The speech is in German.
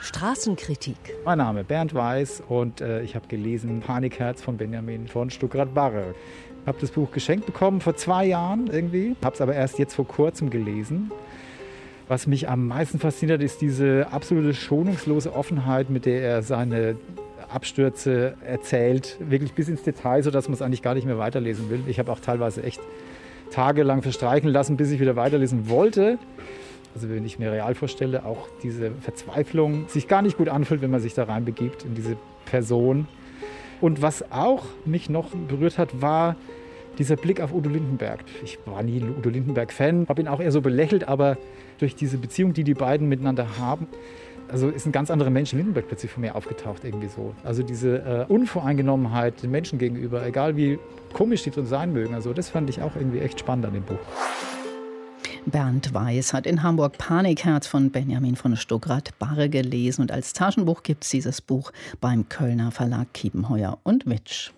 Straßenkritik. Mein Name ist Bernd Weiß und äh, ich habe gelesen Panikherz von Benjamin von Stuckrad-Barre. Ich habe das Buch geschenkt bekommen vor zwei Jahren irgendwie, habe es aber erst jetzt vor kurzem gelesen. Was mich am meisten fasziniert, ist diese absolute schonungslose Offenheit, mit der er seine Abstürze erzählt, wirklich bis ins Detail, sodass man es eigentlich gar nicht mehr weiterlesen will. Ich habe auch teilweise echt tagelang verstreichen lassen, bis ich wieder weiterlesen wollte. Also wenn ich mir real vorstelle, auch diese Verzweiflung sich gar nicht gut anfühlt, wenn man sich da reinbegibt in diese Person. Und was auch mich noch berührt hat, war dieser Blick auf Udo Lindenberg. Ich war nie Udo Lindenberg-Fan, habe ihn auch eher so belächelt, aber durch diese Beziehung, die die beiden miteinander haben, also ist ein ganz anderer Mensch in Lindenberg plötzlich von mir aufgetaucht, irgendwie so. Also diese äh, Unvoreingenommenheit den Menschen gegenüber, egal wie komisch die drin sein mögen, also das fand ich auch irgendwie echt spannend an dem Buch. Bernd Weiß hat in Hamburg Panikherz von Benjamin von Stuckrad-Barre gelesen und als Taschenbuch gibt es dieses Buch beim Kölner Verlag Kiepenheuer und Witsch.